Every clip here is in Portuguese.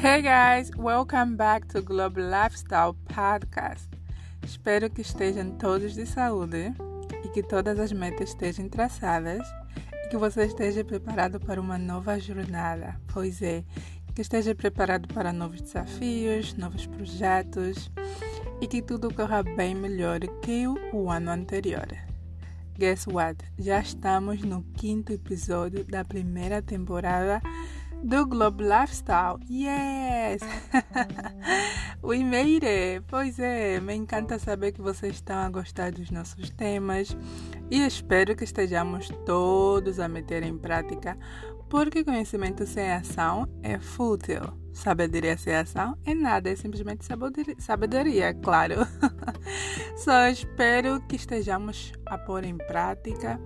Hey guys, welcome back to Global Lifestyle Podcast. Espero que estejam todos de saúde e que todas as metas estejam traçadas e que você esteja preparado para uma nova jornada. Pois é, que esteja preparado para novos desafios, novos projetos e que tudo corra bem melhor que o ano anterior. Guess what? Já estamos no quinto episódio da primeira temporada do Globe Lifestyle. Yes! We made it! Pois é, me encanta saber que vocês estão a gostar dos nossos temas e espero que estejamos todos a meter em prática, porque conhecimento sem ação é fútil. Sabedoria sem ação é nada, é simplesmente sabedoria, claro. Só espero que estejamos a pôr em prática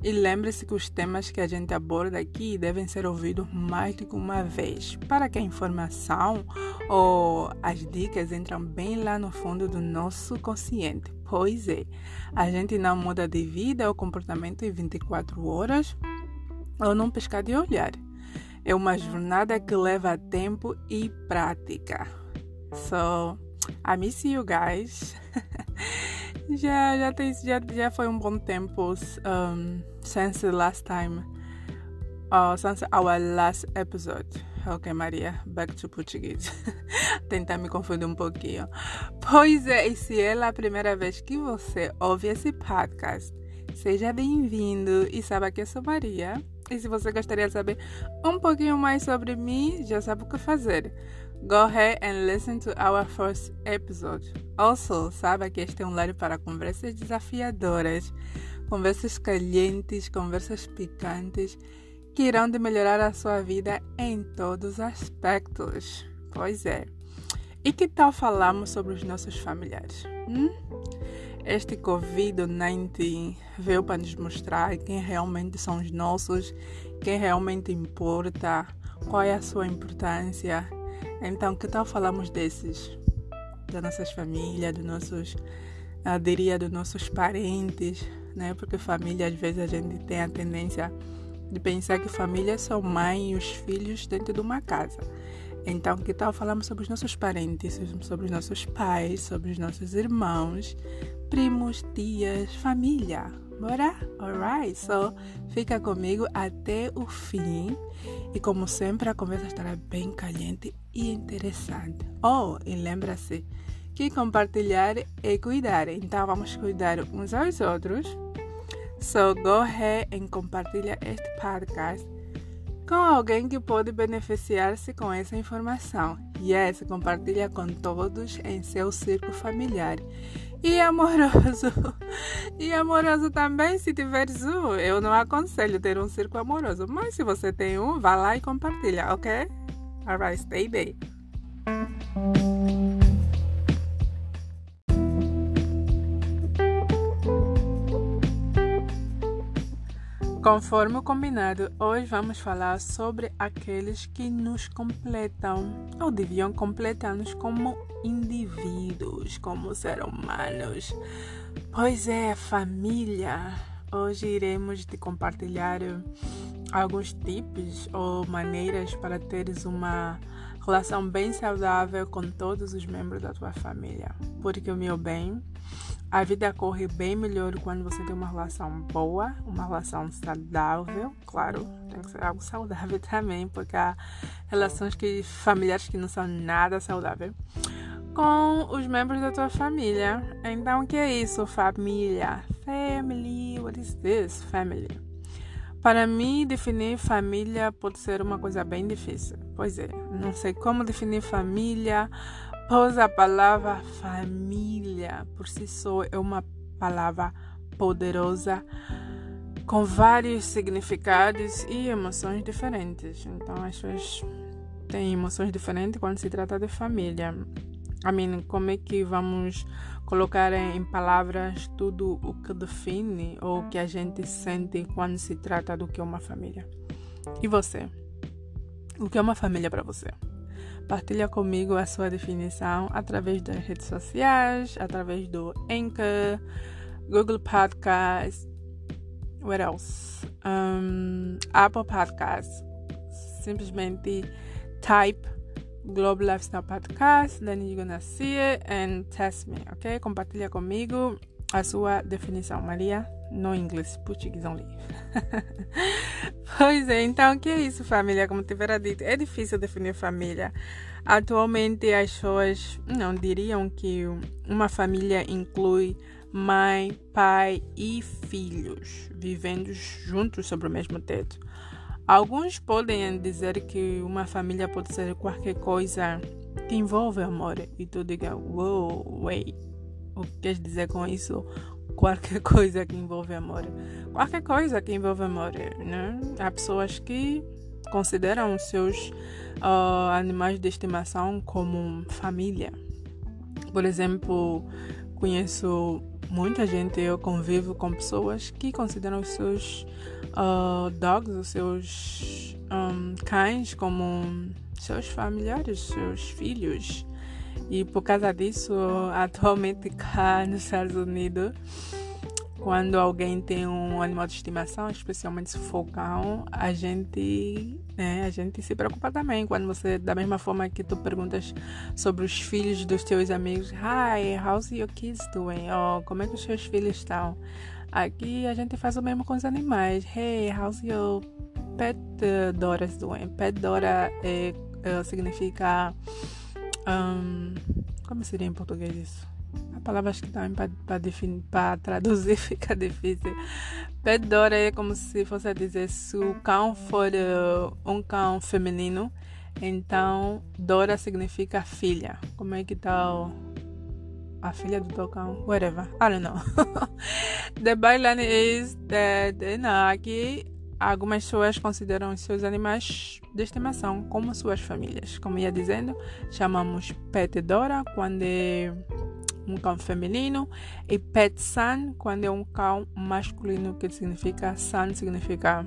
e lembre-se que os temas que a gente aborda aqui devem ser ouvidos mais que uma vez, para que a informação ou as dicas entram bem lá no fundo do nosso consciente. Pois é, a gente não muda de vida ou comportamento em 24 horas ou num piscar de olhar. É uma jornada que leva tempo e prática. So, I miss you guys. já, já, tem, já, já foi um bom tempo um, since the last time, uh, since our last episode. Ok, Maria, back to Português. Tentar me confundir um pouquinho. Pois é, e se é a primeira vez que você ouve esse podcast, seja bem-vindo e saiba que eu sou Maria. E se você gostaria de saber um pouquinho mais sobre mim, já sabe o que fazer. Go ahead and listen to our first episode. Also, saiba que este é um lar para conversas desafiadoras, conversas calientes, conversas picantes que irão de melhorar a sua vida em todos os aspectos. Pois é. E que tal falarmos sobre os nossos familiares? Hum? Este Covid-19 veio para nos mostrar quem realmente são os nossos, quem realmente importa, qual é a sua importância então, que tal falamos desses? Das nossas famílias, dos nossos, eu diria, dos nossos parentes, né? Porque família, às vezes, a gente tem a tendência de pensar que família são mãe e os filhos dentro de uma casa. Então, que tal falamos sobre os nossos parentes, sobre os nossos pais, sobre os nossos irmãos, primos, tias, família? Bora? Alright, so fica comigo até o fim. E como sempre, a conversa estará bem caliente e interessante. Oh, e lembra-se que compartilhar é cuidar. Então vamos cuidar uns aos outros. So go ahead and compartilha este podcast com alguém que pode beneficiar-se com essa informação. Yes, compartilha com todos em seu círculo familiar. E amoroso. E amoroso também, se tiveres um. Eu não aconselho ter um círculo amoroso, mas se você tem um, vá lá e compartilha, ok? Alright, stay there. Conforme o combinado, hoje vamos falar sobre aqueles que nos completam ou deviam completar-nos como indivíduos, como seres humanos. Pois é, família. Hoje iremos te compartilhar alguns tips ou maneiras para teres uma relação bem saudável com todos os membros da tua família. Porque o meu bem, a vida corre bem melhor quando você tem uma relação boa, uma relação saudável. Claro, tem que ser algo saudável também, porque há relações que, familiares que não são nada saudáveis. Com os membros da tua família. Então, o que é isso, família? Family, what is this? Family. Para mim, definir família pode ser uma coisa bem difícil. Pois é, não sei como definir família Pois a palavra família por si só é uma palavra poderosa com vários significados e emoções diferentes. Então as pessoas têm emoções diferentes quando se trata de família. I mean, como é que vamos colocar em palavras tudo o que define ou o que a gente sente quando se trata do que é uma família? E você? O que é uma família para você? Partilha comigo a sua definição através das redes sociais, através do Anchor, Google Podcast, what else? Um, Apple Podcasts. Simplesmente type Global Lifestyle Podcast, then you're gonna see it and test me, ok? Compartilha comigo a sua definição, Maria, no inglês, português only. pois é, então, o que é isso, família? Como tivera dito, é difícil definir família. Atualmente, as pessoas não diriam que uma família inclui mãe, pai e filhos vivendo juntos sobre o mesmo teto. Alguns podem dizer que uma família pode ser qualquer coisa que envolve amor. E tu diga, wow, wait, o que queres dizer com isso? Qualquer coisa que envolve amor. Qualquer coisa que envolve amor, né? Há pessoas que consideram seus uh, animais de estimação como família. Por exemplo, conheço muita gente, eu convivo com pessoas que consideram os seus uh, dogs, os seus um, cães, como seus familiares, seus filhos. E por causa disso, atualmente cá nos Estados Unidos, quando alguém tem um animal de estimação, especialmente se for cão, a gente, né, a gente se preocupa também. Quando você, da mesma forma que tu perguntas sobre os filhos dos teus amigos, Hi, how's your kids doing? Ou como é que os seus filhos estão? Aqui a gente faz o mesmo com os animais. Hey, how's your pet uh, Dora's doing? Pet Dora é, uh, significa. Um, como seria em português isso? A palavra acho que também para traduzir fica difícil. Pet Dora é como se fosse a dizer se o cão for uh, um cão feminino, então Dora significa filha. Como é que tá o a filha do Tocão, whatever, I don't know. the byline is that, não, aqui algumas pessoas consideram seus animais de estimação como suas famílias. Como ia dizendo, chamamos pet Dora quando é um cão feminino e pet son quando é um cão masculino, que significa son significa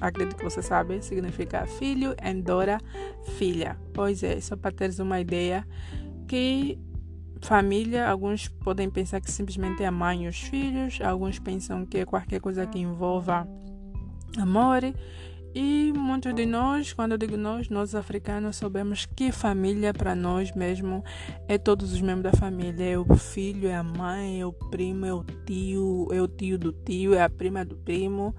acredito que você sabe, significa filho, e Dora, filha. Pois é, só para teres uma ideia que família, alguns podem pensar que simplesmente é a mãe e os filhos, alguns pensam que é qualquer coisa que envolva amor. E muitos de nós, quando eu digo nós, nós africanos, sabemos que família para nós mesmo é todos os membros da família. É o filho, é a mãe, é o primo, é o tio, é o tio do tio, é a prima do primo.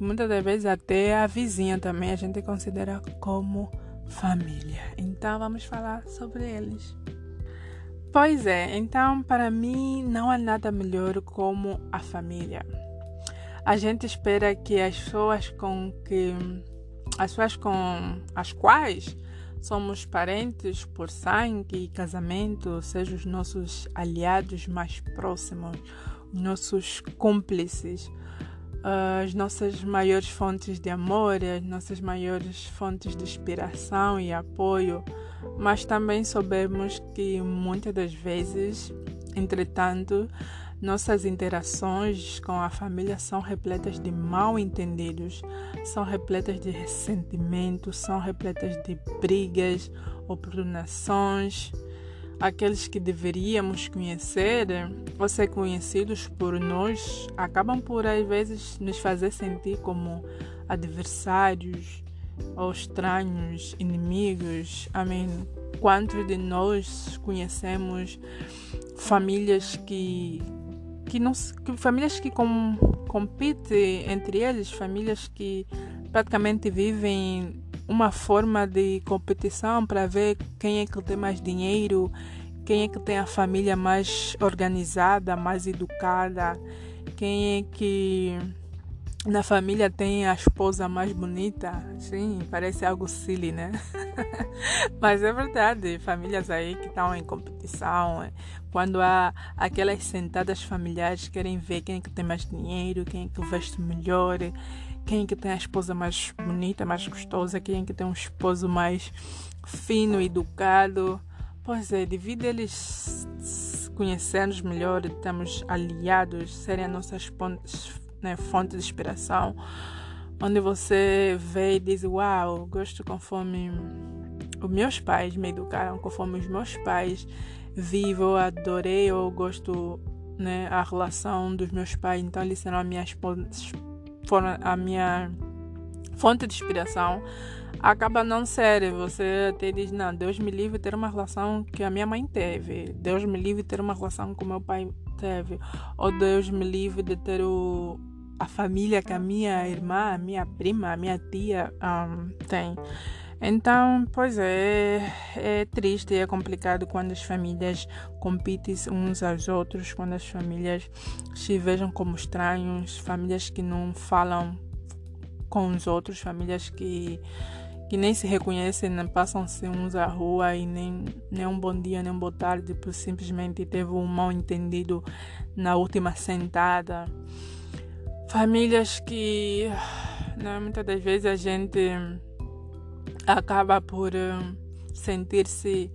Muitas das vezes até a vizinha também a gente considera como família. Então vamos falar sobre eles. Pois é, então para mim não há nada melhor como a família. A gente espera que as pessoas com que as pessoas com as quais somos parentes por sangue e casamento sejam os nossos aliados mais próximos, os nossos cúmplices, as nossas maiores fontes de amor, as nossas maiores fontes de inspiração e apoio. Mas também soubemos que muitas das vezes, entretanto, nossas interações com a família são repletas de mal entendidos, são repletas de ressentimento, são repletas de brigas, oportunações. Aqueles que deveríamos conhecer ou ser conhecidos por nós acabam por às vezes nos fazer sentir como adversários, ou estranhos, inimigos. Amém. Quantos de nós conhecemos famílias que que não que, famílias que com, competem entre eles, famílias que praticamente vivem uma forma de competição para ver quem é que tem mais dinheiro, quem é que tem a família mais organizada, mais educada, quem é que na família tem a esposa mais bonita. Sim, parece algo silly, né? Mas é verdade, famílias aí que estão em competição, é, quando há aquelas sentadas familiares querem ver quem é que tem mais dinheiro, quem é que veste melhor, quem é que tem a esposa mais bonita, mais gostosa, quem é que tem um esposo mais fino, educado. Pois é, devido a eles conhecermos melhor, estamos aliados, serem as nossas pontes né, fonte de inspiração, onde você vê e diz: Uau, gosto conforme os meus pais me educaram, conforme os meus pais vivo, eu adorei, eu gosto né, a relação dos meus pais, então eles serão a minha, foram a minha fonte de inspiração, acaba não ser. Você até diz, não, Deus me livre ter uma relação que a minha mãe teve. Deus me livre ter uma relação que meu pai teve. Ou Deus me livre de ter o, a família que a minha irmã, a minha prima, a minha tia um, tem. Então, pois é, é triste e é complicado quando as famílias competem uns aos outros, quando as famílias se vejam como estranhos, famílias que não falam com os outros, famílias que, que nem se reconhecem, nem passam-se uns à rua e nem, nem um bom dia, nem um boa tarde, por simplesmente teve um mal entendido na última sentada. Famílias que né, muitas das vezes a gente acaba por uh, sentir-se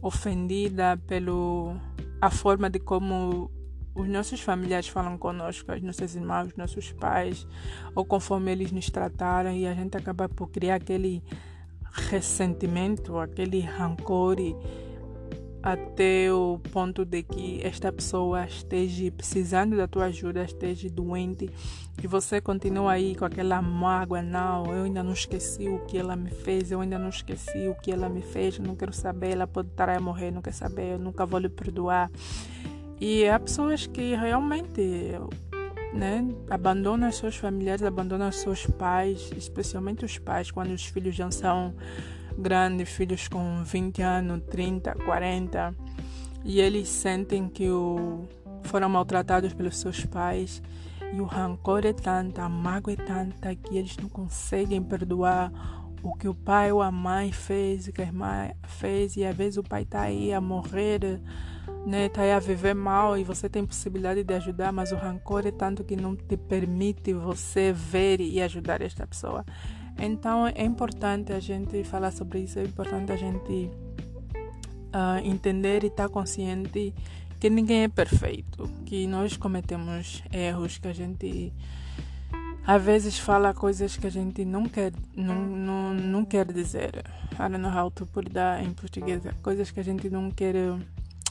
ofendida pelo a forma de como os nossos familiares falam conosco, os nossos irmãos, os nossos pais, ou conforme eles nos trataram, e a gente acaba por criar aquele ressentimento, aquele rancor e até o ponto de que esta pessoa esteja precisando da tua ajuda, esteja doente e você continua aí com aquela mágoa, não, eu ainda não esqueci o que ela me fez, eu ainda não esqueci o que ela me fez, não quero saber, ela pode estar a morrer, não quer saber, eu nunca vou lhe perdoar. E há pessoas que realmente né, abandonam seus familiares, abandonam seus pais, especialmente os pais, quando os filhos já são grandes, filhos com 20 anos, 30, 40, e eles sentem que o, foram maltratados pelos seus pais e o rancor é tanta, a mágoa é tanta que eles não conseguem perdoar o que o pai ou a mãe fez, o que a irmã fez, e às vezes o pai está aí a morrer, né, está aí a viver mal e você tem possibilidade de ajudar, mas o rancor é tanto que não te permite você ver e ajudar esta pessoa. Então é importante a gente falar sobre isso, é importante a gente uh, entender e estar tá consciente que ninguém é perfeito, que nós cometemos erros, que a gente às vezes fala coisas que a gente não quer, não, não, não quer dizer. I don't know how to put that em português. Coisas que a gente não quer,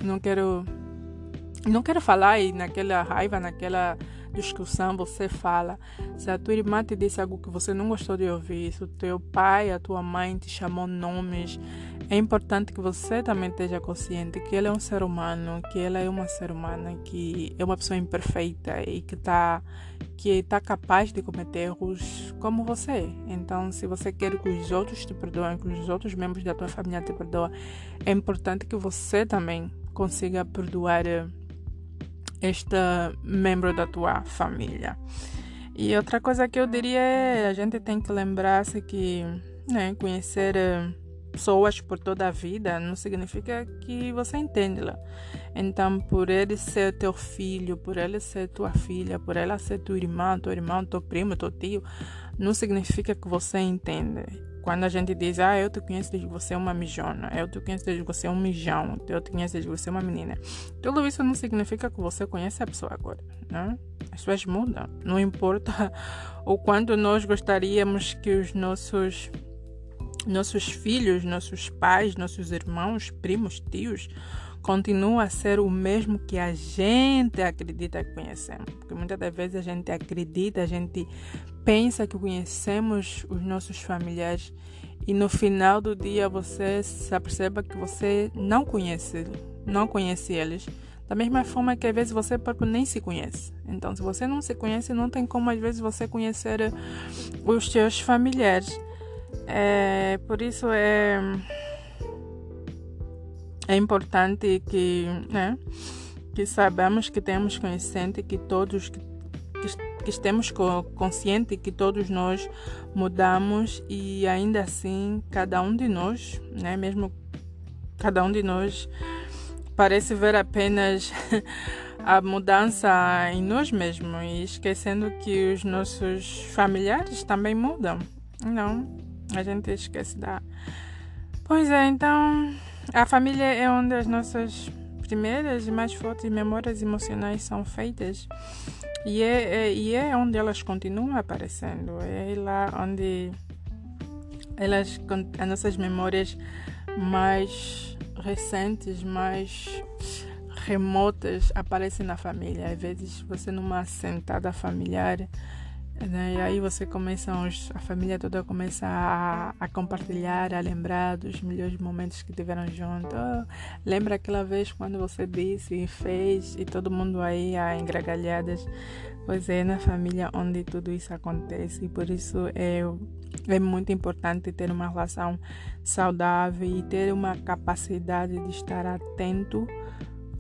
não quer, não quer falar e naquela raiva, naquela discussão você fala. Se a tua irmã te disse algo que você não gostou de ouvir, se o teu pai, a tua mãe te chamou nomes, é importante que você também esteja consciente que ele é um ser humano, que ela é uma ser humana, que é uma pessoa imperfeita e que está que está capaz de cometer erros como você. Então, se você quer que os outros te perdoem, que os outros membros da tua família te perdoem, é importante que você também consiga perdoar este membro da tua família. E outra coisa que eu diria é a gente tem que lembrar-se que né, conhecer eh, pessoas por toda a vida não significa que você entende-la. Então, por ele ser teu filho, por ele ser tua filha, por ela ser tua irmã, teu irmão, teu primo, teu tio, não significa que você entende. Quando a gente diz, ah, eu te conheço desde que você é uma mijona, eu te conheço desde que você é um mijão, eu te conheço desde que você é uma menina. Tudo isso não significa que você conhece a pessoa agora, né? As pessoas mudam. Não importa o quanto nós gostaríamos que os nossos nossos filhos, nossos pais, nossos irmãos, primos, tios, continuam a ser o mesmo que a gente acredita que conhecemos. Porque muitas das vezes a gente acredita, a gente pensa que conhecemos os nossos familiares e no final do dia você se aperceba que você não conhece, não conhece eles. Da mesma forma que às vezes você próprio nem se conhece. Então, se você não se conhece, não tem como às vezes você conhecer os seus familiares. É, por isso é, é importante que, né, que sabemos que temos consciente que todos que, que estemos conscientes que todos nós mudamos e ainda assim cada um de nós, né, mesmo cada um de nós parece ver apenas a mudança em nós mesmos e esquecendo que os nossos familiares também mudam. Não, a gente esquece da. Pois é, então a família é onde as nossas primeiras e mais fortes memórias emocionais são feitas e é, é, e é onde elas continuam aparecendo. É lá onde elas, as nossas memórias mais recentes, mais remotas aparecem na família. Às vezes você numa sentada familiar Né? E aí você começa, a família toda começa a, a, compartilhar, a lembrar dos melhores momentos que tiveram juntos. Oh, lembra aquela vez quando você disse e fez e todo mundo aí a engragalhadas. Pois é na família onde tudo isso acontece e por isso é, é muito importante ter uma relação saudável e ter uma capacidade de estar atento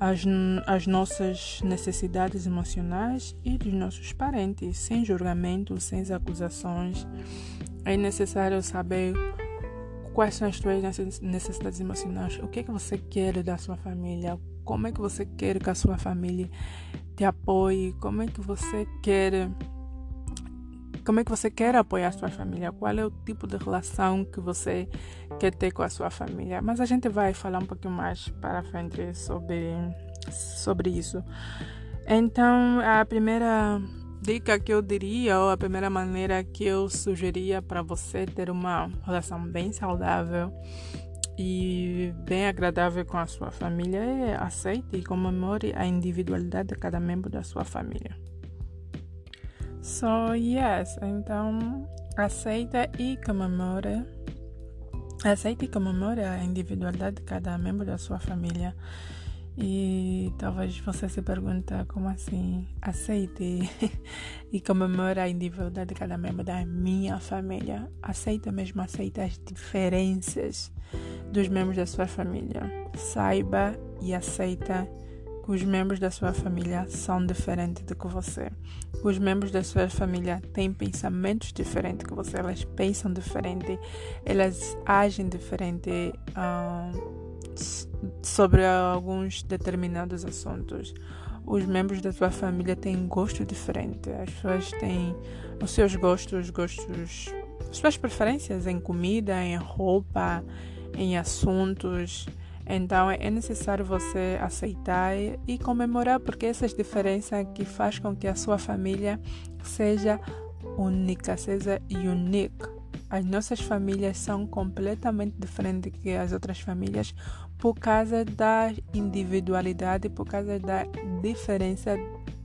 as, as nossas necessidades emocionais e dos nossos parentes, sem julgamento, sem acusações. É necessário saber quais são as suas necessidades emocionais, o que, é que você quer da sua família, como é que você quer que a sua família te apoie, como é que você quer como é que você quer apoiar a sua família? Qual é o tipo de relação que você quer ter com a sua família? Mas a gente vai falar um pouquinho mais para frente sobre, sobre isso. Então, a primeira dica que eu diria, ou a primeira maneira que eu sugeria para você ter uma relação bem saudável e bem agradável com a sua família é aceite e comemore a individualidade de cada membro da sua família. So, yes, então aceita e comemora. Aceita e comemora a individualidade de cada membro da sua família. E talvez você se pergunte como assim, aceite e comemora a individualidade de cada membro da minha família. Aceita mesmo, aceita as diferenças dos membros da sua família. Saiba e aceita os membros da sua família são diferentes do que você. Os membros da sua família têm pensamentos diferentes que você. Elas pensam diferente, elas agem diferente sobre alguns determinados assuntos. Os membros da sua família têm gosto diferente. As pessoas têm os seus gostos, gostos, suas preferências em comida, em roupa, em assuntos. Então é necessário você aceitar e comemorar porque essas diferenças que faz com que a sua família seja única, seja unique. As nossas famílias são completamente diferentes que as outras famílias por causa da individualidade, por causa da diferença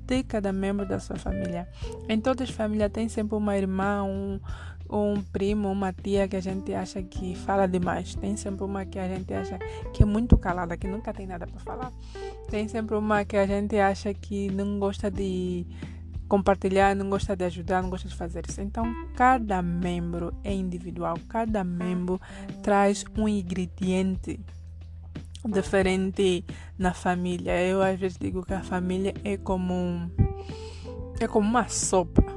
de cada membro da sua família. Em todas as famílias tem sempre uma irmã, um, um primo, uma tia que a gente acha que fala demais. Tem sempre uma que a gente acha que é muito calada, que nunca tem nada para falar. Tem sempre uma que a gente acha que não gosta de compartilhar, não gosta de ajudar, não gosta de fazer isso. Então, cada membro é individual, cada membro traz um ingrediente diferente na família. Eu às vezes digo que a família é como é como uma sopa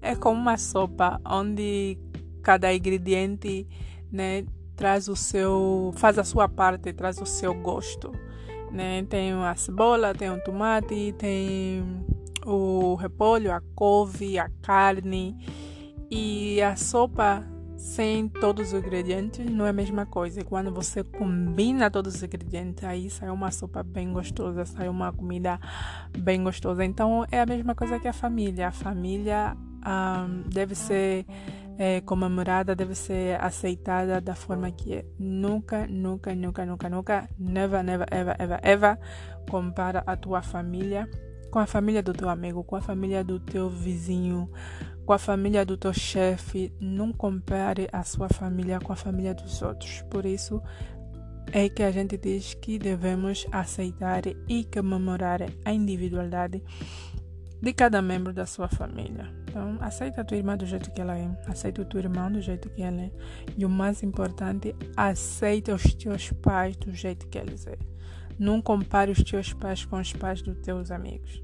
é como uma sopa onde cada ingrediente né, traz o seu, faz a sua parte, traz o seu gosto. Né? Tem a cebola, tem o tomate, tem o repolho, a couve, a carne e a sopa sem todos os ingredientes não é a mesma coisa. Quando você combina todos os ingredientes, aí sai uma sopa bem gostosa, sai uma comida bem gostosa. Então é a mesma coisa que a família. A família um, deve ser é, comemorada, deve ser aceitada da forma que é. Nunca, nunca, nunca, nunca, nunca, never, never, ever, ever, ever compara a tua família com a família do teu amigo, com a família do teu vizinho, com a família do teu chefe. Não compare a sua família com a família dos outros. Por isso é que a gente diz que devemos aceitar e comemorar a individualidade de cada membro da sua família. Então, aceita a tua irmã do jeito que ela é, aceita o teu irmão do jeito que ele é. E o mais importante, aceita os teus pais do jeito que eles são. Não compare os teus pais com os pais dos teus amigos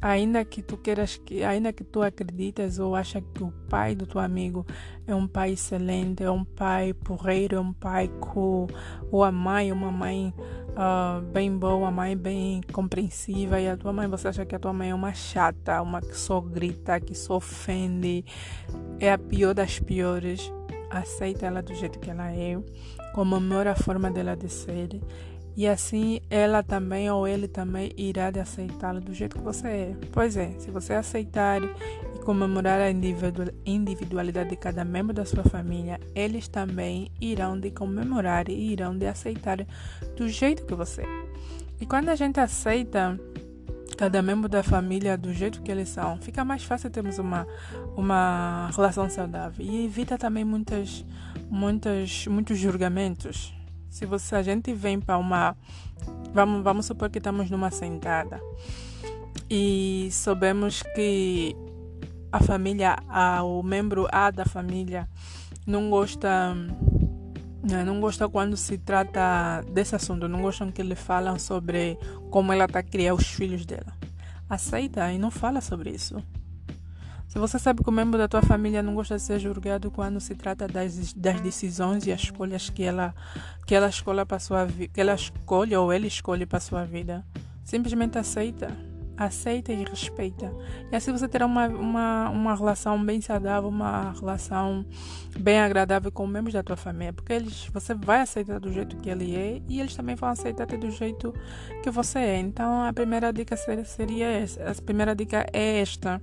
ainda que tu queiras que ainda que tu acreditas ou acha que o pai do teu amigo é um pai excelente é um pai porreiro é um pai com ou a mãe uma mãe uh, bem boa uma mãe bem compreensiva e a tua mãe você acha que a tua mãe é uma chata uma que só grita que só ofende é a pior das piores aceita ela do jeito que ela é comemora a forma dela de ser e assim ela também ou ele também irá de aceitá-lo do jeito que você é. Pois é, se você aceitar e comemorar a individualidade de cada membro da sua família, eles também irão de comemorar e irão de aceitar do jeito que você é. E quando a gente aceita cada membro da família do jeito que eles são, fica mais fácil termos uma, uma relação saudável e evita também muitas, muitas, muitos julgamentos. Se você, a gente vem para uma. Vamos, vamos supor que estamos numa sentada e soubemos que a família, a, o membro A da família não gosta né, não gosta quando se trata desse assunto, não gostam que ele falam sobre como ela está a criar os filhos dela. Aceita e não fala sobre isso. Se você sabe que o membro da tua família não gosta de ser julgado quando se trata das, das decisões e as escolhas que ela que ela escolhe para sua que ela escolhe ou ele escolhe para sua vida, simplesmente aceita aceita e respeita. E assim você terá uma, uma, uma relação bem saudável, uma relação bem agradável com membros da tua família, porque eles você vai aceitar do jeito que ele é e eles também vão aceitar do jeito que você é. Então a primeira dica seria essa. A primeira dica é esta: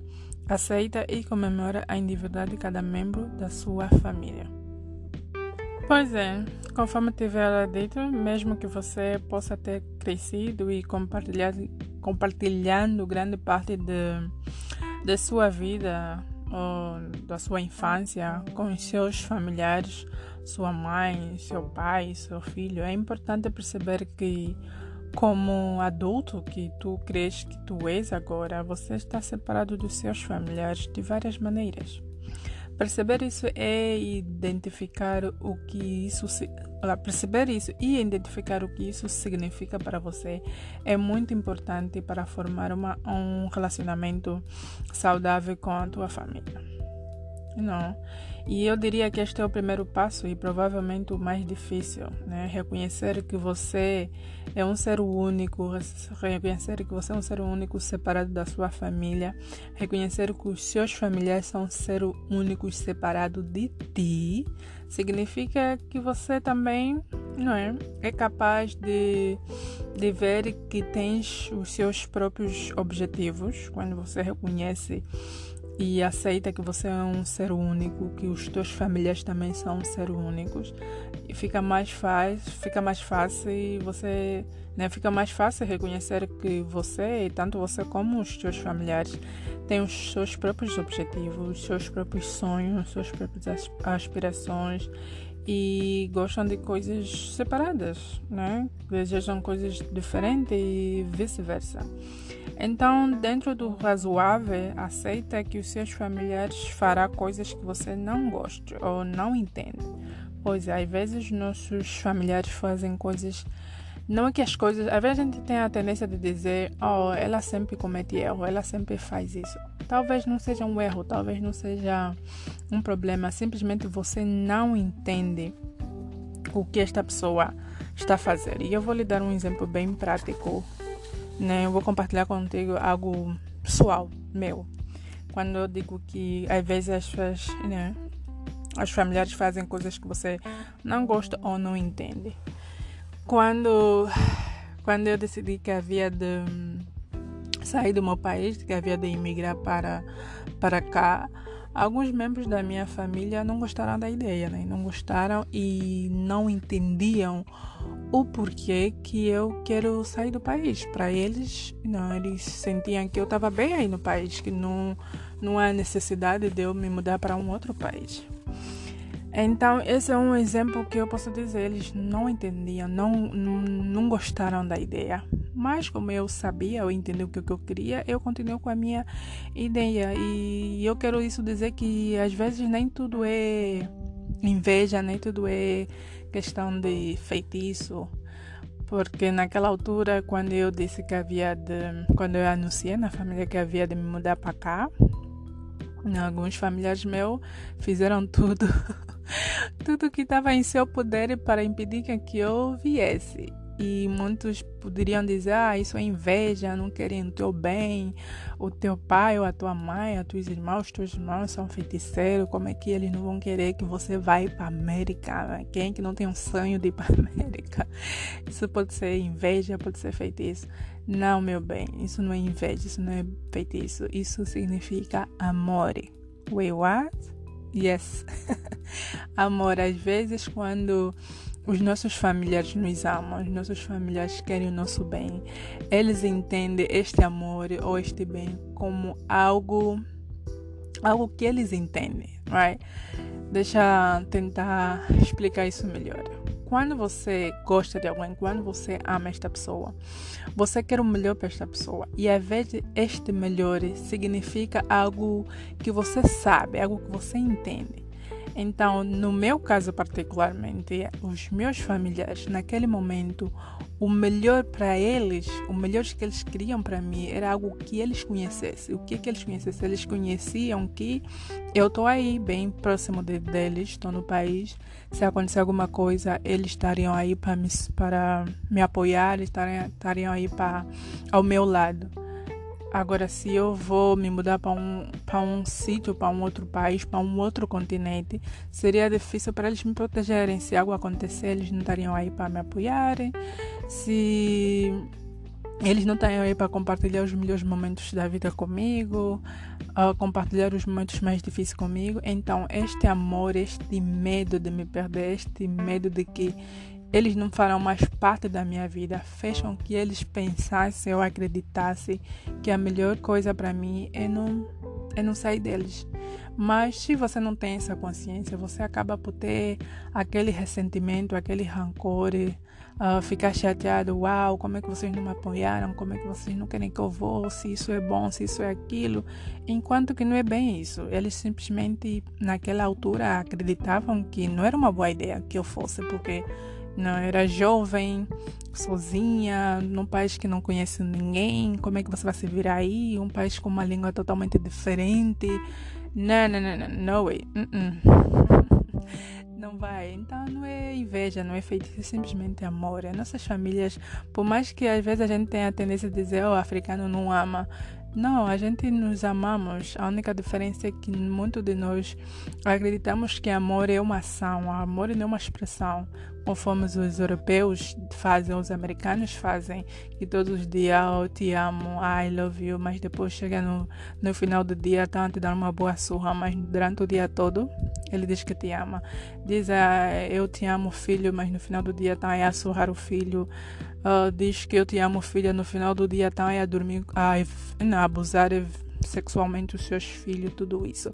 aceita e comemora a individualidade de cada membro da sua família. Pois é, conforme tiver dito, mesmo que você possa ter crescido e compartilhado compartilhando grande parte de, de sua vida ou da sua infância com os seus familiares, sua mãe, seu pai, seu filho. É importante perceber que como adulto que tu crês que tu és agora, você está separado dos seus familiares de várias maneiras. Perceber isso é identificar o que isso perceber isso e identificar o que isso significa para você é muito importante para formar uma, um relacionamento saudável com a tua família. Não. E eu diria que este é o primeiro passo e provavelmente o mais difícil, né? Reconhecer que você é um ser único, reconhecer que você é um ser único separado da sua família, reconhecer que os seus familiares são seres únicos separados de ti, significa que você também, não é, é capaz de de ver que tens os seus próprios objetivos quando você reconhece e aceita que você é um ser único, que os teus familiares também são seres únicos, e fica mais fácil, fica mais fácil você, né, fica mais fácil reconhecer que você, tanto você como os teus familiares, têm os seus próprios objetivos, os seus próprios sonhos, suas próprias aspirações e gostam de coisas separadas, né? Desejam coisas diferentes e vice-versa. Então, dentro do razoável, aceita que os seus familiares fará coisas que você não gosta ou não entende. Pois às vezes nossos familiares fazem coisas não é que as coisas, às vezes a gente tem a tendência de dizer, oh, ela sempre comete erro, ela sempre faz isso. Talvez não seja um erro, talvez não seja um problema, simplesmente você não entende o que esta pessoa está fazendo. E eu vou lhe dar um exemplo bem prático né? Eu vou compartilhar contigo algo pessoal, meu. Quando eu digo que às vezes as pessoas, né? Os familiares fazem coisas que você não gosta ou não entende. Quando, quando eu decidi que havia de sair do meu país, que havia de emigrar para, para cá, alguns membros da minha família não gostaram da ideia, né? Não gostaram e não entendiam o porquê que eu quero sair do país. Para eles, não, eles sentiam que eu estava bem aí no país, que não, não há necessidade de eu me mudar para um outro país. Então, esse é um exemplo que eu posso dizer. Eles não entendiam, não, não, gostaram da ideia. Mas, como eu sabia, eu entendi o que eu queria, eu continuo com a minha ideia. E eu quero isso dizer que às vezes nem tudo é inveja, nem tudo é questão de feitiço, porque naquela altura, quando eu disse que havia de. Quando eu anunciei na família que havia de me mudar para cá, alguns familiares meus fizeram tudo, tudo que estava em seu poder para impedir que eu viesse. E muitos poderiam dizer: ah, isso é inveja, não querem o teu bem, o teu pai ou a tua mãe, a tuas irmãs, os teus irmãos são feiticeiros, como é que eles não vão querer que você vá para a América? Quem que não tem um sonho de ir para a América? Isso pode ser inveja, pode ser feitiço. Não, meu bem, isso não é inveja, isso não é feitiço, isso significa amor. Wait, what? Yes. amor, às vezes quando os nossos familiares nos amam, os nossos familiares querem o nosso bem. Eles entendem este amor ou este bem como algo algo que eles entendem, right? Deixa eu tentar explicar isso melhor. Quando você gosta de alguém, quando você ama esta pessoa, você quer o melhor para esta pessoa. E às vezes este melhor significa algo que você sabe, algo que você entende. Então, no meu caso particularmente, os meus familiares, naquele momento, o melhor para eles, o melhor que eles queriam para mim era algo que eles conhecessem. O que, que eles conhecessem? Eles conheciam que eu estou aí, bem próximo de, deles, estou no país. Se acontecer alguma coisa, eles estariam aí para me, me apoiar, estariam, aí ao meu lado. Agora, se eu vou me mudar para um, para um sítio, para um outro país, para um outro continente, seria difícil para eles me protegerem. Se algo acontecer, eles não estariam aí para me apoiarem. Se eles não estariam aí para compartilhar os melhores momentos da vida comigo, uh, compartilhar os momentos mais difíceis comigo. Então, este amor, este medo de me perder, este medo de que eles não farão mais parte da minha vida, fez com que eles pensassem ou acreditassem que a melhor coisa para mim é não, é não sair deles. Mas se você não tem essa consciência, você acaba por ter aquele ressentimento, aquele rancor, uh, ficar chateado, uau, como é que vocês não me apoiaram, como é que vocês não querem que eu vou, se isso é bom, se isso é aquilo, enquanto que não é bem isso. Eles simplesmente naquela altura acreditavam que não era uma boa ideia que eu fosse, porque não, era jovem, sozinha, num país que não conhece ninguém. Como é que você vai se virar aí? Um país com uma língua totalmente diferente. Não, não, não, não, no way. Uh -uh. Não vai. Então não é inveja, não é feitiço, é simplesmente amor. As nossas famílias, por mais que às vezes a gente tenha a tendência de dizer, oh, o africano não ama. Não, a gente nos amamos. A única diferença é que muito de nós acreditamos que amor é uma ação, amor não é uma expressão conforme os europeus fazem, os americanos fazem, que todos os dias eu te amo, I love you, mas depois chega no, no final do dia, estão te dar uma boa surra, mas durante o dia todo ele diz que te ama. Diz ah, eu te amo, filho, mas no final do dia estão a surrar o filho. Uh, diz que eu te amo, filha, no final do dia estão a dormir, a, a abusar sexualmente os seus filhos, tudo isso.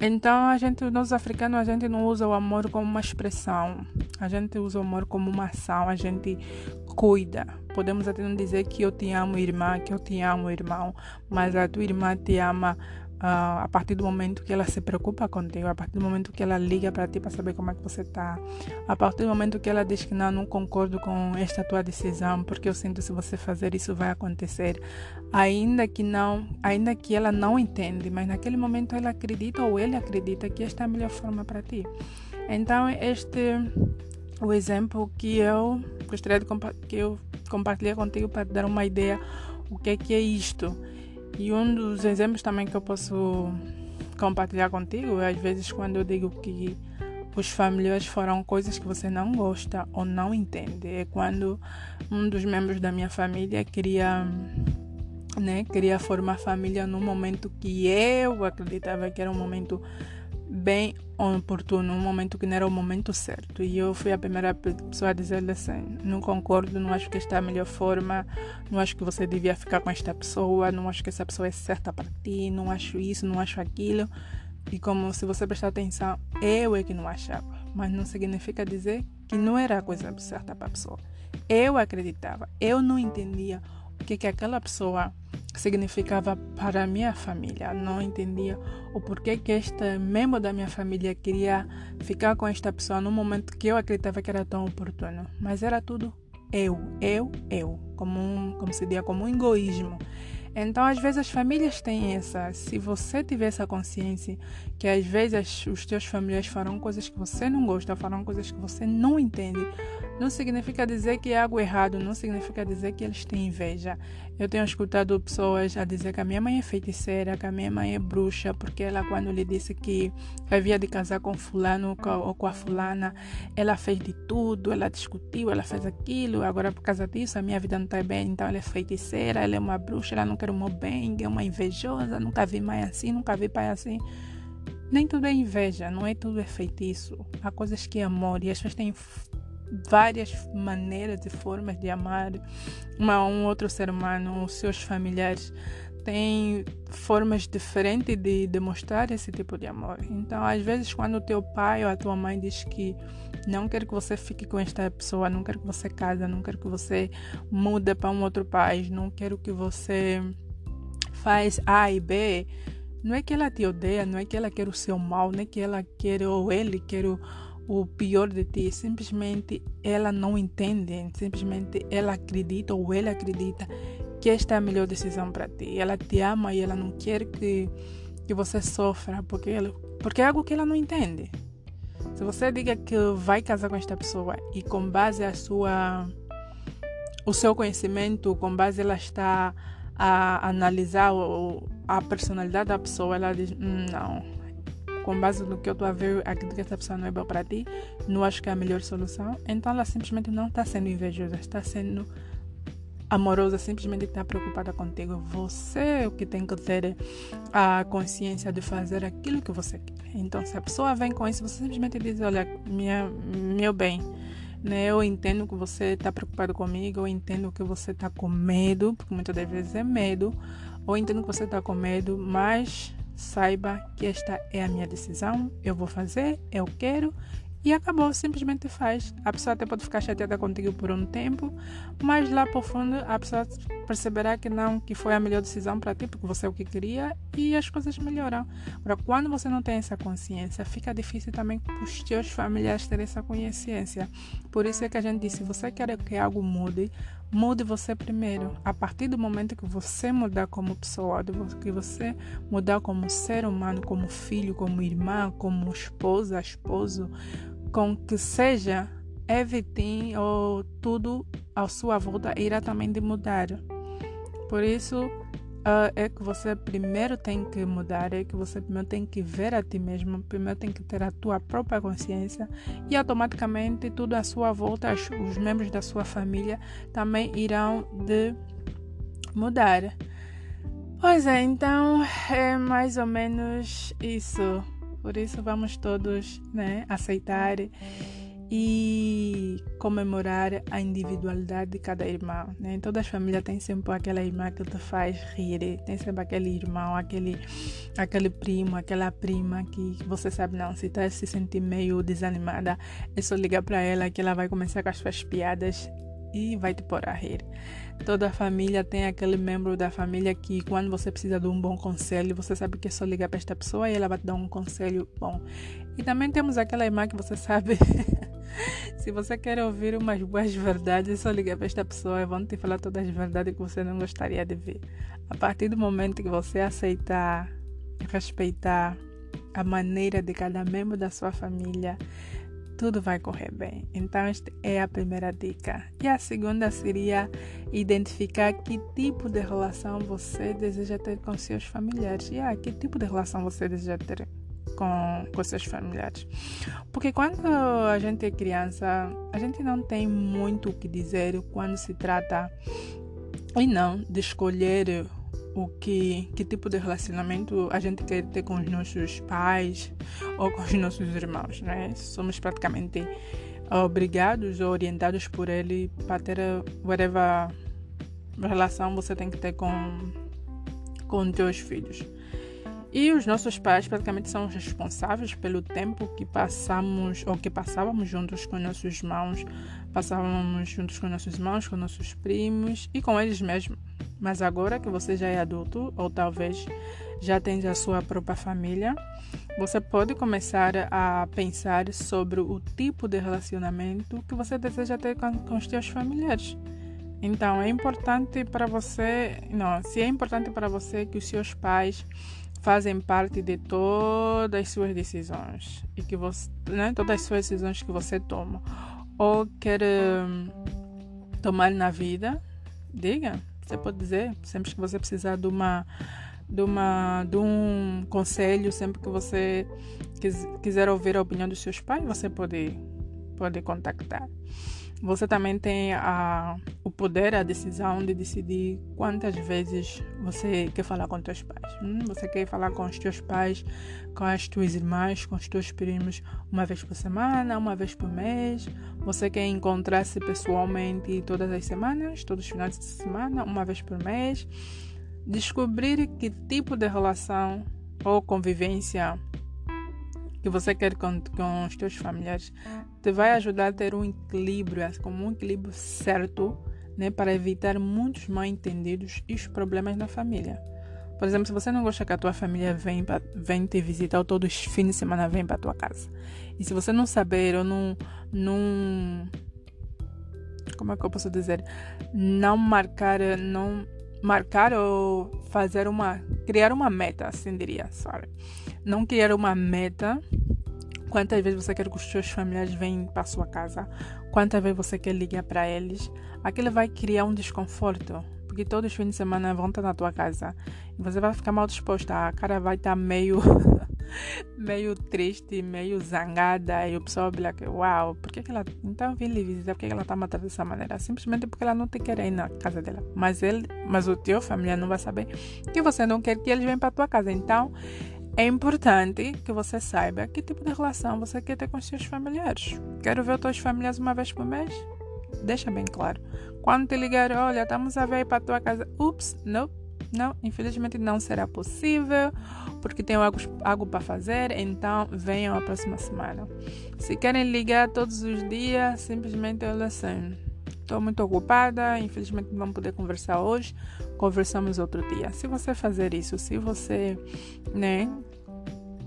Então, a gente, nós africanos, a gente não usa o amor como uma expressão. A gente usa o amor como uma ação. A gente cuida. Podemos até não dizer que eu te amo, irmã, que eu te amo, irmão, mas a tua irmã te ama a partir do momento que ela se preocupa contigo, a partir do momento que ela liga para ti para saber como é que você está, a partir do momento que ela diz que não, não concordo com esta tua decisão, porque eu sinto se você fazer isso vai acontecer, ainda que não, ainda que ela não entende, mas naquele momento ela acredita ou ele acredita que esta é a melhor forma para ti. Então este o exemplo que eu gostaria de que eu compartilhar contigo para te dar uma ideia o que é que é isto e um dos exemplos também que eu posso compartilhar contigo é às vezes quando eu digo que os familiares foram coisas que você não gosta ou não entende. É quando um dos membros da minha família queria, né, queria formar família num momento que eu acreditava que era um momento bem oportuno, um momento que não era o momento certo. E eu fui a primeira pessoa a dizer assim: não concordo, não acho que esta é a melhor forma, não acho que você devia ficar com esta pessoa, não acho que essa pessoa é certa para ti, não acho isso, não acho aquilo. E como se você prestar atenção, eu é que não achava. Mas não significa dizer que não era a coisa certa para a pessoa. Eu acreditava, eu não entendia o que, que aquela pessoa significava para a minha família. Não entendia o porquê que este membro da minha família queria ficar com esta pessoa no momento que eu acreditava que era tão oportuno. Mas era tudo eu, eu, eu, como um, como se diz, como um egoísmo. Então, às vezes, as famílias têm essa. Se você tiver essa consciência que às vezes os teus familiares farão coisas que você não gosta, farão coisas que você não entende, não significa dizer que é algo errado, não significa dizer que eles têm inveja. Eu tenho escutado pessoas a dizer que a minha mãe é feiticeira, que a minha mãe é bruxa, porque ela, quando lhe disse que havia de casar com fulano ou com a fulana, ela fez de tudo, ela discutiu, ela fez aquilo, agora por causa disso a minha vida não está bem, então ela é feiticeira, ela é uma bruxa, ela não quer o meu bem, é uma invejosa, nunca vi mãe assim, nunca vi pai assim. Nem tudo é inveja, não é tudo é feitiço. Há coisas que é amor e as pessoas têm várias maneiras e formas de amar uma, um outro ser humano, os seus familiares têm formas diferentes de demonstrar esse tipo de amor. Então, às vezes, quando o teu pai ou a tua mãe diz que não quer que você fique com esta pessoa, não quer que você case, não quer que você mude para um outro país, não quero que você faz A e B, não é que ela te odeia, não é que ela quer o seu mal, não é que ela quer ou ele quer o, o pior de ti, simplesmente ela não entende, simplesmente ela acredita ou ele acredita que esta é a melhor decisão para ti. Ela te ama e ela não quer que, que você sofra, porque, ela, porque é algo que ela não entende. Se você diga que vai casar com esta pessoa e com base a sua o seu conhecimento, com base ela está a analisar a personalidade da pessoa, ela diz, hum, não, com base no que eu estou a ver, acredito que essa pessoa não é boa para ti, não acho que é a melhor solução. Então ela simplesmente não está sendo invejosa, está sendo amorosa simplesmente está preocupada contigo. Você é o que tem que ter a consciência de fazer aquilo que você quer. Então, se a pessoa vem com isso, você simplesmente diz: Olha, minha, meu bem, né? eu entendo que você está preocupado comigo, eu entendo que você está com medo, porque muitas das vezes é medo, ou entendo que você está com medo, mas saiba que esta é a minha decisão, eu vou fazer, eu quero e acabou, simplesmente faz. A pessoa até pode ficar chateada contigo por um tempo, mas lá por fundo a pessoa perceberá que não, que foi a melhor decisão para ti, porque você é o que queria e as coisas melhoram. Agora, quando você não tem essa consciência, fica difícil também para os teus familiares terem essa consciência. Por isso é que a gente diz, se você quer que algo mude, mude você primeiro. A partir do momento que você mudar como pessoa, que você mudar como ser humano, como filho, como irmã, como esposa, esposo, com que seja everything ou tudo à sua volta irá também de mudar. Por isso uh, é que você primeiro tem que mudar, é que você primeiro tem que ver a ti mesmo, primeiro tem que ter a tua própria consciência e automaticamente tudo à sua volta, os membros da sua família também irão de mudar. Pois é, então é mais ou menos isso. Por isso vamos todos né, aceitar e comemorar a individualidade de cada irmão. Né? Em todas as famílias tem sempre aquela irmã que te faz rir, tem sempre aquele irmão, aquele, aquele primo, aquela prima que você sabe não, se está se sentir meio desanimada, é só ligar para ela que ela vai começar com as suas piadas e vai te pôr a rir. Toda família tem aquele membro da família que, quando você precisa de um bom conselho, você sabe que é só ligar para esta pessoa e ela vai te dar um conselho bom. E também temos aquela irmã que você sabe, se você quer ouvir umas boas verdades, é só ligar para esta pessoa e vão te falar todas as verdades que você não gostaria de ver. A partir do momento que você aceitar, respeitar a maneira de cada membro da sua família, tudo vai correr bem. Então, esta é a primeira dica. E a segunda seria identificar que tipo de relação você deseja ter com seus familiares. E ah, que tipo de relação você deseja ter com, com seus familiares. Porque quando a gente é criança, a gente não tem muito o que dizer quando se trata, e não, de escolher o que, que tipo de relacionamento a gente quer ter com os nossos pais ou com os nossos irmãos, né? Somos praticamente obrigados ou orientados por ele para ter whatever relação você tem que ter com com teus filhos. E os nossos pais praticamente são responsáveis pelo tempo que passamos ou que passávamos juntos com nossos irmãos, passávamos juntos com nossos irmãos, com nossos primos e com eles mesmos. Mas agora que você já é adulto, ou talvez já tenha a sua própria família, você pode começar a pensar sobre o tipo de relacionamento que você deseja ter com, com os seus familiares. Então, é importante para você, não, se é importante para você que os seus pais fazem parte de todas as suas decisões e que você, né, todas as suas decisões que você toma ou quer um, tomar na vida, diga. Você pode dizer, sempre que você precisar de uma de, uma, de um conselho, sempre que você quis, quiser ouvir a opinião dos seus pais, você pode, pode contactar. Você também tem a, o poder, a decisão de decidir quantas vezes você quer falar com teus pais. Hum? Você quer falar com os teus pais, com as tuas irmãs, com os teus primos uma vez por semana, uma vez por mês. Você quer encontrar-se pessoalmente todas as semanas, todos os finais de semana, uma vez por mês. Descobrir que tipo de relação ou convivência que você quer com, com os teus familiares te vai ajudar a ter um equilíbrio, como um equilíbrio certo, né, para evitar muitos mal entendidos e os problemas na família. Por exemplo, se você não gosta que a tua família vem, pra, vem te visitar ou todos os fins de semana vem para tua casa. E se você não saber ou não, não como é que eu posso dizer, não marcar, não marcar ou fazer uma, criar uma meta, assim diria, sabe? Não criar uma meta. Quantas vezes você quer que os seus familiares venham para sua casa? Quantas vezes você quer ligar para eles? Aquilo vai criar um desconforto. Porque todos os fins de semana vão estar na tua casa. E você vai ficar mal disposta. A cara vai estar meio meio triste, meio zangada. E o pessoal vai like, uau, por que, que ela. Então vim lhe visitar, por que, que ela está matando dessa maneira? Simplesmente porque ela não te quer ir na casa dela. Mas ele, mas o teu família não vai saber que você não quer que eles venham para tua casa. Então é importante que você saiba que tipo de relação você quer ter com seus familiares. Quero ver os teus familiares uma vez por mês? Deixa bem claro. Quando te ligar, olha, estamos a ver para tua casa. Ups, não, não, infelizmente não será possível, porque tenho algo, algo para fazer, então venham a próxima semana. Se querem ligar todos os dias, simplesmente olha assim. Estou muito ocupada, infelizmente não vamos poder conversar hoje. Conversamos outro dia. Se você fazer isso, se você, né,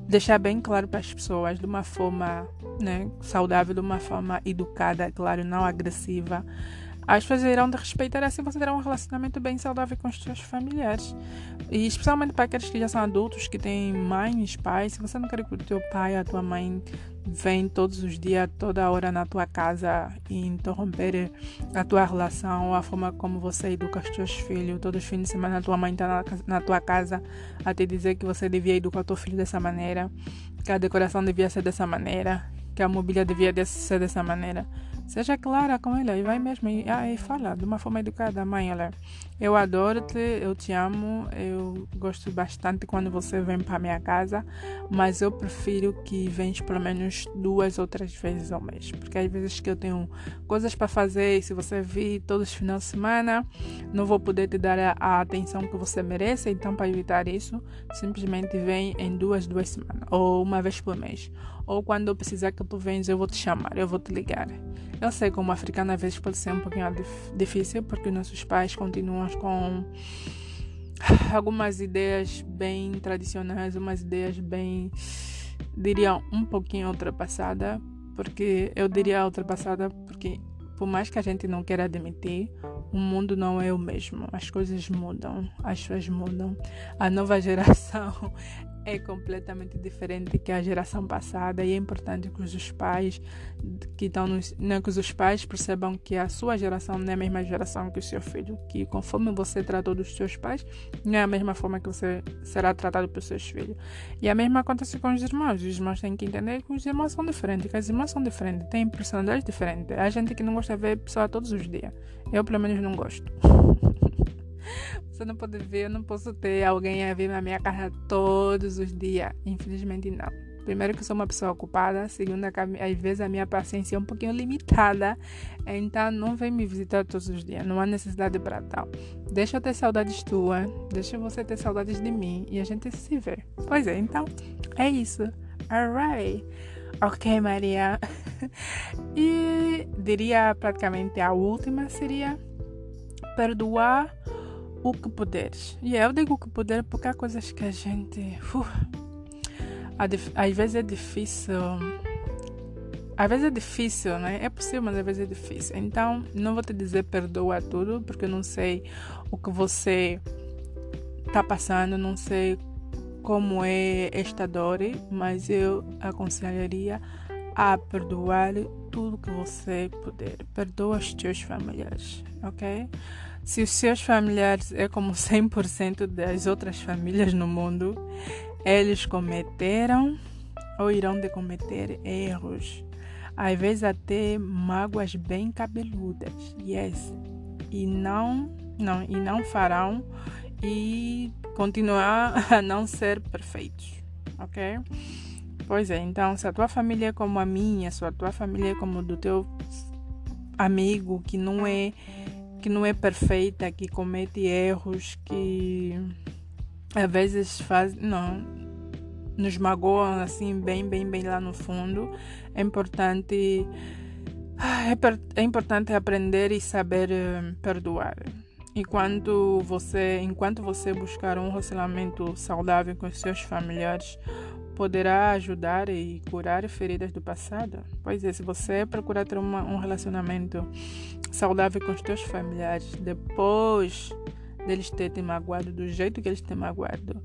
deixar bem claro para as pessoas de uma forma, né, saudável, de uma forma educada, claro, não agressiva, as pessoas irão te respeitar assim você terá um relacionamento bem saudável com os seus familiares. E especialmente para aqueles que já são adultos, que têm mães, pais, se você não quer que o teu pai, a tua mãe vem todos os dias, toda hora na tua casa e interromper a tua relação, a forma como você educa os teus filhos. Todos os fins de semana tua mãe está na, na, tua casa a te dizer que você devia educar teu filho dessa maneira, que a decoração devia ser dessa maneira, que a mobília devia ser dessa maneira. Seja clara com ela e vai mesmo e, ah, e fala de uma forma educada. Mãe, olha, eu adoro-te, eu te amo, eu gosto bastante quando você vem para minha casa, mas eu prefiro que venhas pelo menos duas ou três vezes ao mês, porque às vezes que eu tenho coisas para fazer e se você vir todos os finais de semana, não vou poder te dar a, a atenção que você merece, então para evitar isso, simplesmente vem em duas, duas semanas, ou uma vez por mês, ou quando eu precisar que tu venhas, eu vou te chamar, eu vou te ligar. Eu sei como africana às vezes pode ser um pouquinho difícil porque nossos pais continuam com algumas ideias bem tradicionais, umas ideias bem, diria, um pouquinho ultrapassada, porque eu diria ultrapassada porque por mais que a gente não queira admitir, o mundo não é o mesmo. As coisas mudam, as pessoas mudam. A nova geração é completamente diferente que a geração passada e é importante que os pais que estão nos, né, que os pais percebam que a sua geração não é a mesma geração que o seu filho, que conforme você tratou dos seus pais, não é a mesma forma que você será tratado pelos seus filhos. E a mesma acontece com os irmãos. Os irmãos têm que entender que os irmãos são diferentes, que as irmãs são diferentes, têm personalidades diferentes. Há gente que não gosta de ver pessoa todos os dias. Eu pelo menos não gosto. Você não pode ver, eu não posso ter alguém a vir na minha casa todos os dias. Infelizmente, não. Primeiro que sou uma pessoa ocupada, segundo que às vezes a minha paciência é um pouquinho limitada, então não vem me visitar todos os dias, não há necessidade para tal. Deixa eu ter saudades tua, deixa você ter saudades de mim e a gente se vê. Pois é, então é isso. Alright. Ok, Maria. e diria praticamente a última seria perdoar o que puderes. E eu digo o que puder porque há coisas que a gente. Uh, às vezes é difícil. Às vezes é difícil, né? É possível, mas às vezes é difícil. Então, não vou te dizer perdoa tudo, porque eu não sei o que você está passando, não sei como é esta dor, mas eu aconselharia a perdoar tudo que você puder. Perdoa os teus familiares, ok? Se os seus familiares é como 100% das outras famílias no mundo, eles cometeram ou irão de cometer erros. às vezes até mágoas bem cabeludas, yes, e não, não, e não farão e continuar a não ser perfeitos, ok? Pois é, então se a tua família é como a minha, se a tua família é como do teu amigo que não é que não é perfeita, que comete erros, que às vezes faz, não, nos magoam assim bem, bem, bem lá no fundo. É importante é, é importante aprender e saber uh, perdoar. Enquanto você, enquanto você buscar um relacionamento saudável com os seus familiares, poderá ajudar e curar feridas do passado. Pois é, se você procurar ter uma, um relacionamento saudável com os seus familiares, depois deles terem magoado do jeito que eles têm magoado,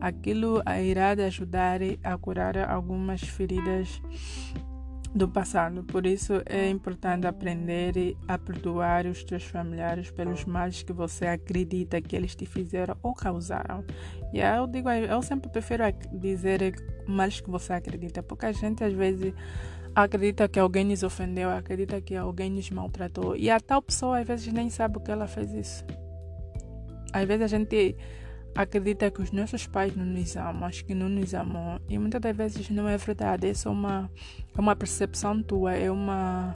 aquilo irá ajudar a curar algumas feridas do passado. Por isso é importante aprender a perdoar os teus familiares pelos males que você acredita que eles te fizeram ou causaram. E eu digo, eu sempre prefiro dizer males que você acredita, porque a gente às vezes acredita que alguém nos ofendeu, acredita que alguém nos maltratou e a tal pessoa às vezes nem sabe o que ela fez isso. Às vezes a gente acredita que os nossos pais não nos amam, que não nos amam. E muitas das vezes não é verdade. É só uma, é uma percepção tua, é uma.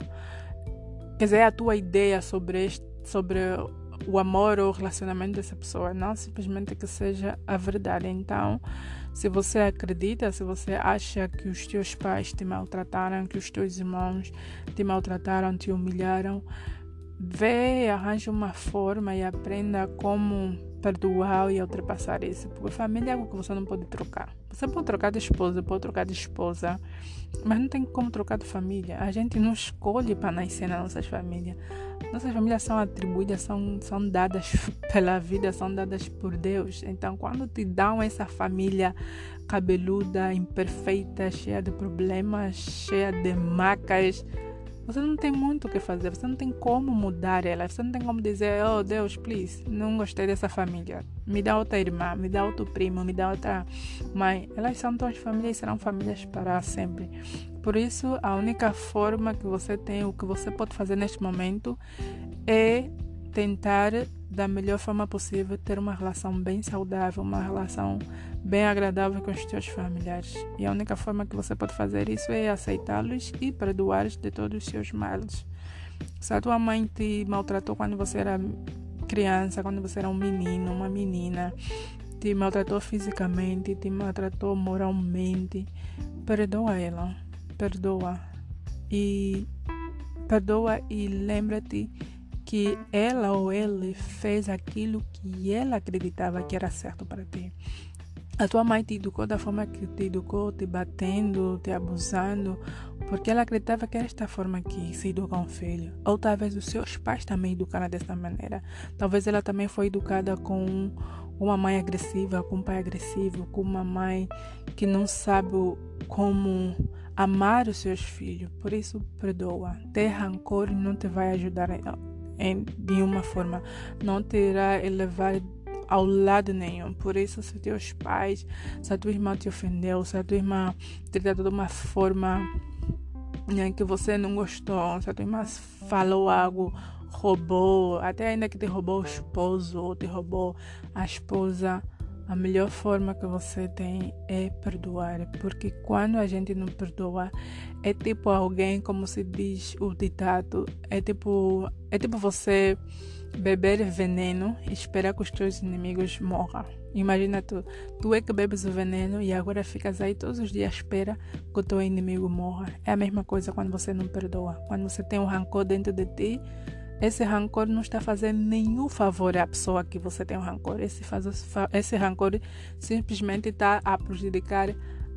Quer dizer, é a tua ideia sobre, este, sobre o amor ou o relacionamento dessa pessoa, não simplesmente que seja a verdade. Então, se você acredita, se você acha que os teus pais te maltrataram, que os teus irmãos te maltrataram, te humilharam, vê, arranja uma forma e aprenda como perdoar e ultrapassar isso. Porque família é algo que você não pode trocar. Você pode trocar de esposa, pode trocar de esposa, mas não tem como trocar de família. A gente não escolhe para nascer nas nossas famílias. Nossas famílias são atribuídas, são, são dadas pela vida, são dadas por Deus. Então, quando te dão essa família cabeluda, imperfeita, cheia de problemas, cheia de macas, você não tem muito o que fazer, você não tem como mudar ela, você não tem como dizer, oh Deus, please, não gostei dessa família, me dá outra irmã, me dá outro primo, me dá outra mãe. Elas são tuas famílias e serão famílias para sempre. Por isso, a única forma que você tem, o que você pode fazer neste momento é tentar da melhor forma possível ter uma relação bem saudável, uma relação bem agradável com os teus familiares. E a única forma que você pode fazer isso é aceitá-los e perdoar-los de todos os seus males. Se a tua mãe te maltratou quando você era criança, quando você era um menino, uma menina, te maltratou fisicamente, te maltratou moralmente, perdoa ela, perdoa. E perdoa e lembra-te que ela ou ele fez aquilo que ela acreditava que era certo para ti. A tua mãe te educou da forma que te educou, te batendo, te abusando, porque ela acreditava que era esta forma que se educa um filho. Ou talvez os seus pais também educaram desta maneira. Talvez ela também foi educada com uma mãe agressiva, com um pai agressivo, com uma mãe que não sabe como amar os seus filhos. Por isso, perdoa. Ter rancor não te vai ajudar em, uma forma, não te irá elevar ao lado nenhum. Por isso, se teus pais, se a tua irmã te ofendeu, se a tua irmã te tratou de uma forma né, que você não gostou, se a tua irmã falou algo, roubou, até ainda que te roubou o esposo ou te roubou a esposa, a melhor forma que você tem é perdoar, porque quando a gente não perdoa, é tipo alguém, como se diz o ditado, é tipo, é tipo você beber veneno e esperar que os teus inimigos morram. Imagina tu, tu é que bebes o veneno e agora ficas aí todos os dias à espera que o teu inimigo morra. É a mesma coisa quando você não perdoa. Quando você tem um rancor dentro de ti, esse rancor não está fazendo nenhum favor à pessoa que você tem um rancor. Esse, faz, esse rancor simplesmente está a prejudicar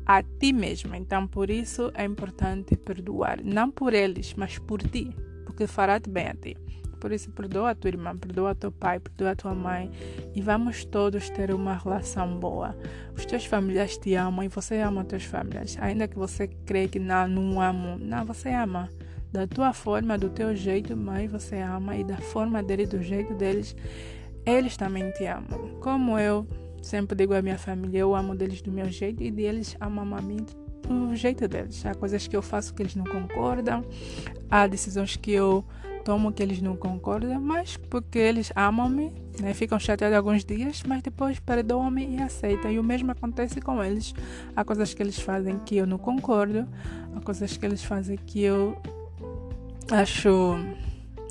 a ti mesmo. Então, por isso é importante perdoar. Não por eles, mas por ti. Porque fará-te bem a ti. Por isso, perdoa a tua irmã, perdoa teu pai, perdoa a tua mãe. E vamos todos ter uma relação boa. Os teus familiares te amam e você ama os teus familiares. Ainda que você crê que não, não amam. Não, você ama da tua forma, do teu jeito, mas você ama e da forma dele, do jeito deles, eles também te amam. Como eu sempre digo à minha família, eu amo deles do meu jeito e eles amam a mim o jeito deles. Há coisas que eu faço que eles não concordam, há decisões que eu tomo que eles não concordam, mas porque eles amam-me, né? ficam chateados alguns dias, mas depois perdoam-me e aceitam. E o mesmo acontece com eles. Há coisas que eles fazem que eu não concordo, há coisas que eles fazem que eu acho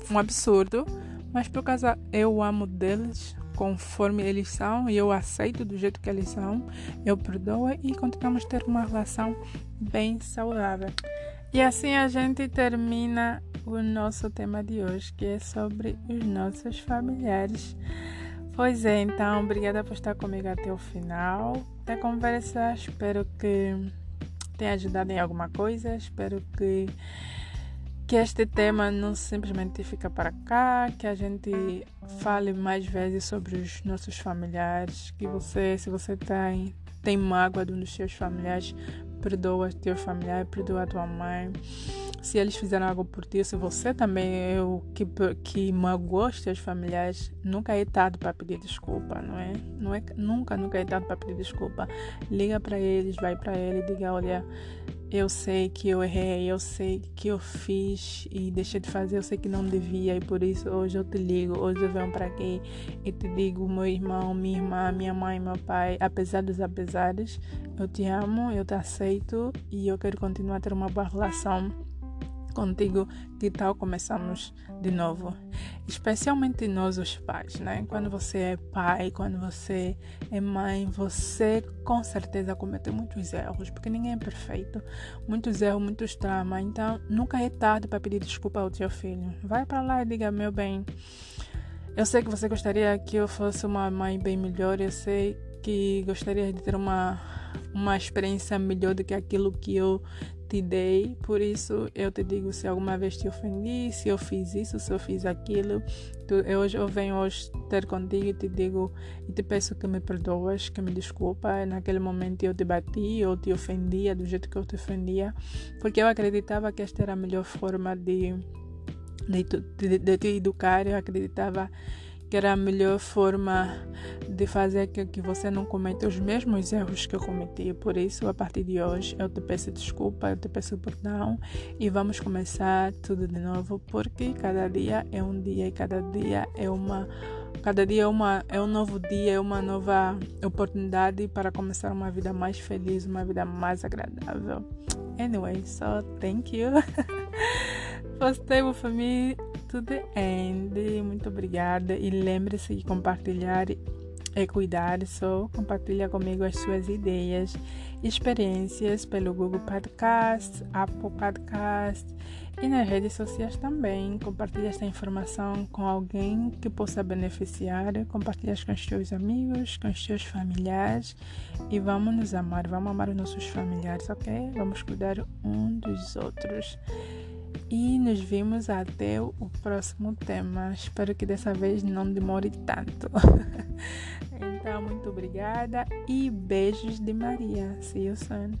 um absurdo, mas por causa eu amo deles, conforme eles são e eu aceito do jeito que eles são, eu perdoo e continuamos a ter uma relação bem saudável. E assim a gente termina o nosso tema de hoje, que é sobre os nossos familiares. Pois é, então, obrigada por estar comigo até o final da conversa. Espero que tenha ajudado em alguma coisa. Espero que que este tema não simplesmente fica para cá, que a gente fale mais vezes sobre os nossos familiares, que você, se você tem, tem mágoa de um dos seus familiares, perdoa teu familiar, perdoa tua mãe. Se eles fizeram algo por ti, se você também é o que, que magoou os teus familiares, nunca é tarde para pedir desculpa, não é? não é? Nunca, nunca é tarde para pedir desculpa. Liga para eles, vai para ele diga: olha, eu sei que eu errei, eu sei que eu fiz e deixei de fazer, eu sei que não devia e por isso hoje eu te ligo, hoje eu venho para aqui e te digo, meu irmão, minha irmã, minha mãe, meu pai, apesar dos apesares, eu te amo, eu te aceito e eu quero continuar a ter uma boa relação contigo, que tal começamos de novo? Especialmente nós, os pais, né? Quando você é pai, quando você é mãe, você com certeza cometeu muitos erros, porque ninguém é perfeito. Muitos erros, muitos traumas. Então, nunca é tarde para pedir desculpa ao teu filho. Vai para lá e diga: meu bem. Eu sei que você gostaria que eu fosse uma mãe bem melhor, eu sei que gostaria de ter uma, uma experiência melhor do que aquilo que eu te dei, por isso eu te digo se alguma vez te ofendi, se eu fiz isso, se eu fiz aquilo. Tu, eu, eu venho hoje ter contigo e te digo e te peço que me perdoas, que me desculpa. Naquele momento eu te bati ou te ofendia do jeito que eu te ofendia, porque eu acreditava que esta era a melhor forma de, de, de, de te educar. Eu acreditava era a melhor forma de fazer que você não cometa os mesmos erros que eu cometi. Por isso, a partir de hoje, eu te peço desculpa, eu te peço perdão e vamos começar tudo de novo, porque cada dia é um dia e cada dia é uma cada dia é, uma, é um novo dia, é uma nova oportunidade para começar uma vida mais feliz, uma vida mais agradável. Anyway, so thank you with me to the end. Muito obrigada e lembre-se de compartilhar e cuidar. Só compartilha comigo as suas ideias, experiências pelo Google Podcast, Apple Podcast e nas redes sociais também. Compartilha esta informação com alguém que possa beneficiar. Compartilha com os teus amigos, com os teus familiares e vamos nos amar. Vamos amar os nossos familiares, ok? Vamos cuidar um dos outros. E nos vemos até o próximo tema. Espero que dessa vez não demore tanto. então, muito obrigada e beijos de Maria. See you soon.